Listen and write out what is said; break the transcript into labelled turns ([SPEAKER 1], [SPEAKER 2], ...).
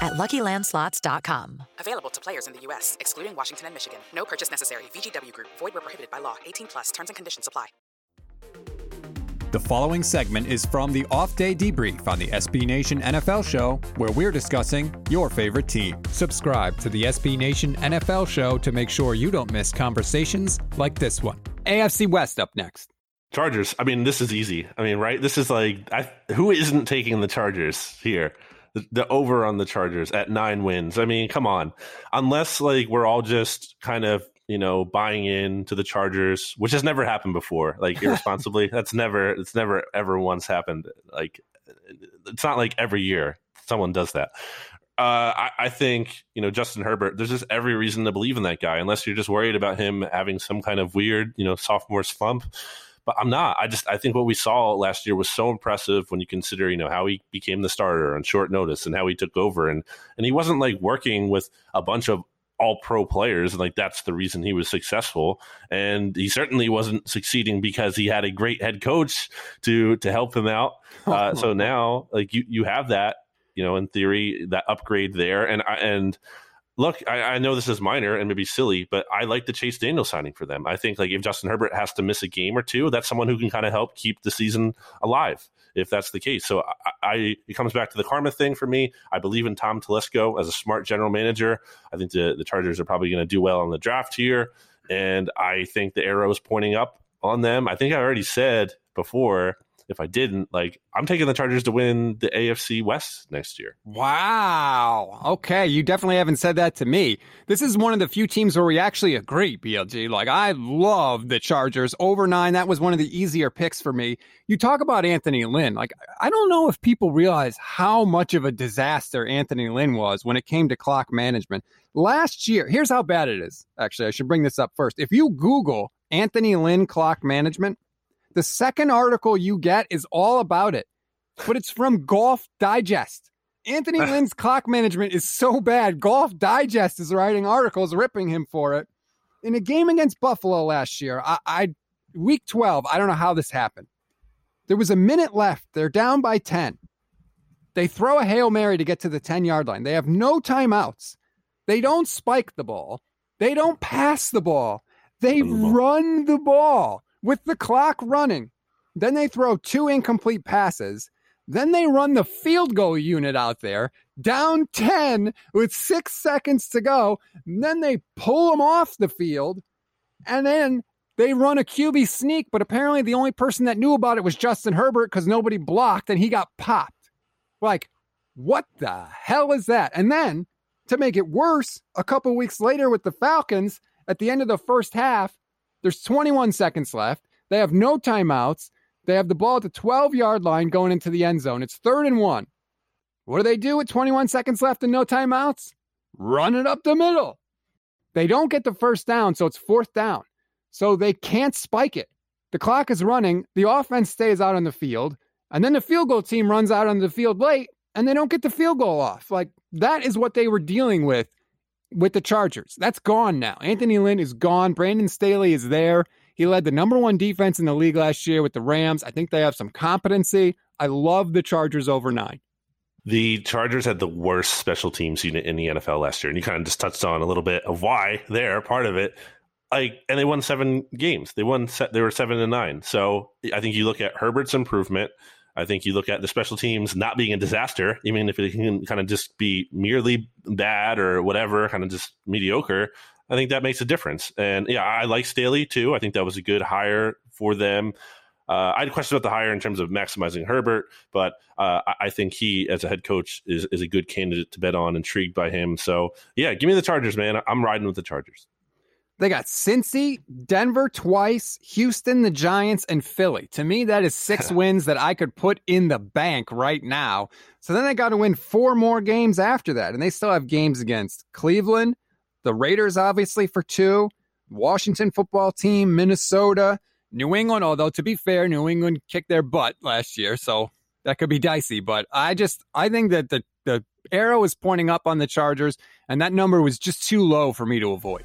[SPEAKER 1] at LuckyLandSlots.com.
[SPEAKER 2] Available to players in the U.S., excluding Washington and Michigan. No purchase necessary. VGW Group. Void where prohibited by law. 18 plus. Terms and conditions apply.
[SPEAKER 3] The following segment is from the Off Day Debrief on the SB Nation NFL Show, where we're discussing your favorite team. Subscribe to the SB Nation NFL Show to make sure you don't miss conversations like this one. AFC West up next.
[SPEAKER 4] Chargers. I mean, this is easy. I mean, right? This is like, I, who isn't taking the Chargers here? The, the over on the Chargers at nine wins. I mean, come on. Unless like we're all just kind of you know buying in to the Chargers, which has never happened before, like irresponsibly. That's never. It's never ever once happened. Like it's not like every year someone does that. Uh, I, I, think you know Justin Herbert. There's just every reason to believe in that guy, unless you're just worried about him having some kind of weird, you know, sophomore slump but I'm not. I just I think what we saw last year was so impressive when you consider you know how he became the starter on short notice and how he took over. And and he wasn't like working with a bunch of all pro players and like that's the reason he was successful. And he certainly wasn't succeeding because he had a great head coach to to help him out. Uh, so now like you you have that you know in theory that upgrade there. And and look, I, I, know this is minor and maybe silly, but I like the Chase Daniel signing for them. I think like if Justin Herbert has to miss a game or two, that's someone who can kind of help keep the season alive if that's the case. So I, I, it comes back to the karma thing for me. I believe in Tom Telesco as a smart general manager. I think the, the Chargers are probably going to do well in the draft here. And I think the arrow is pointing up on them. I think I already said before if I didn't, like I'm taking the Chargers to win the AFC West next year.
[SPEAKER 3] Wow. Okay, you definitely haven't said that to me. This is one of the few teams where we actually agree, BLG. Like I love the Chargers over 9. That was one of the easier picks for me. You talk about Anthony Lynn. Like I don't know if people realize how much of a disaster Anthony Lynn was when it came to clock management. Last year, here's how bad it is. Actually, I should bring this up first. If you Google Anthony Lynn clock management, the second article you get is all about it, but it's from Golf Digest. Anthony Lynn's clock management is so bad. Golf Digest is writing articles ripping him for it. In a game against Buffalo last year, I, I week 12, I don't know how this happened. There was a minute left. They're down by 10. They throw a Hail Mary to get to the 10 yard line. They have no timeouts. They don't spike the ball. They don't pass the ball. They run the ball with the clock running. Then they throw two incomplete passes. Then they run the field goal unit out there down 10 with six seconds to go. And then they pull them off the field. And then they run a QB sneak. But apparently, the only person that knew about it was Justin Herbert because nobody blocked and he got popped. Like, what the hell is that? And then To make it worse, a couple weeks later with the Falcons, at the end of the first half, there's 21 seconds left. They have no timeouts. They have the ball at the 12 yard line going into the end zone. It's third and one. What do they do with 21 seconds left and no timeouts? Run it up the middle. They don't get the first down, so it's fourth down. So they can't spike it. The clock is running. The offense stays out on the field. And then the field goal team runs out on the field late and they don't get the field goal off. Like that is what they were dealing with with the Chargers. That's gone now. Anthony Lynn is gone. Brandon Staley is there. He led the number one defense in the league last year with the Rams. I think they have some competency. I love the Chargers over nine.
[SPEAKER 4] The Chargers had the worst special teams unit in the NFL last year, and you kind of just touched on a little bit of why they're part of it. Like, and they won seven games. They won. They were seven and nine. So I think you look at Herbert's improvement. I think you look at the special teams not being a disaster, even if it can kind of just be merely bad or whatever, kind of just mediocre. I think that makes a difference. And yeah, I like Staley too. I think that was a good hire for them. Uh, I had questions about the hire in terms of maximizing Herbert, but uh, I think he, as a head coach, is, is a good candidate to bet on. Intrigued by him. So yeah, give me the Chargers, man. I'm riding with the Chargers.
[SPEAKER 3] They got Cincy, Denver twice, Houston, the Giants, and Philly. To me, that is six wins that I could put in the bank right now. So then they got to win four more games after that. And they still have games against Cleveland, the Raiders, obviously, for two, Washington football team, Minnesota, New England. Although, to be fair, New England kicked their butt last year. So that could be dicey. But I just, I think that the, the arrow is pointing up on the Chargers, and that number was just too low for me to avoid.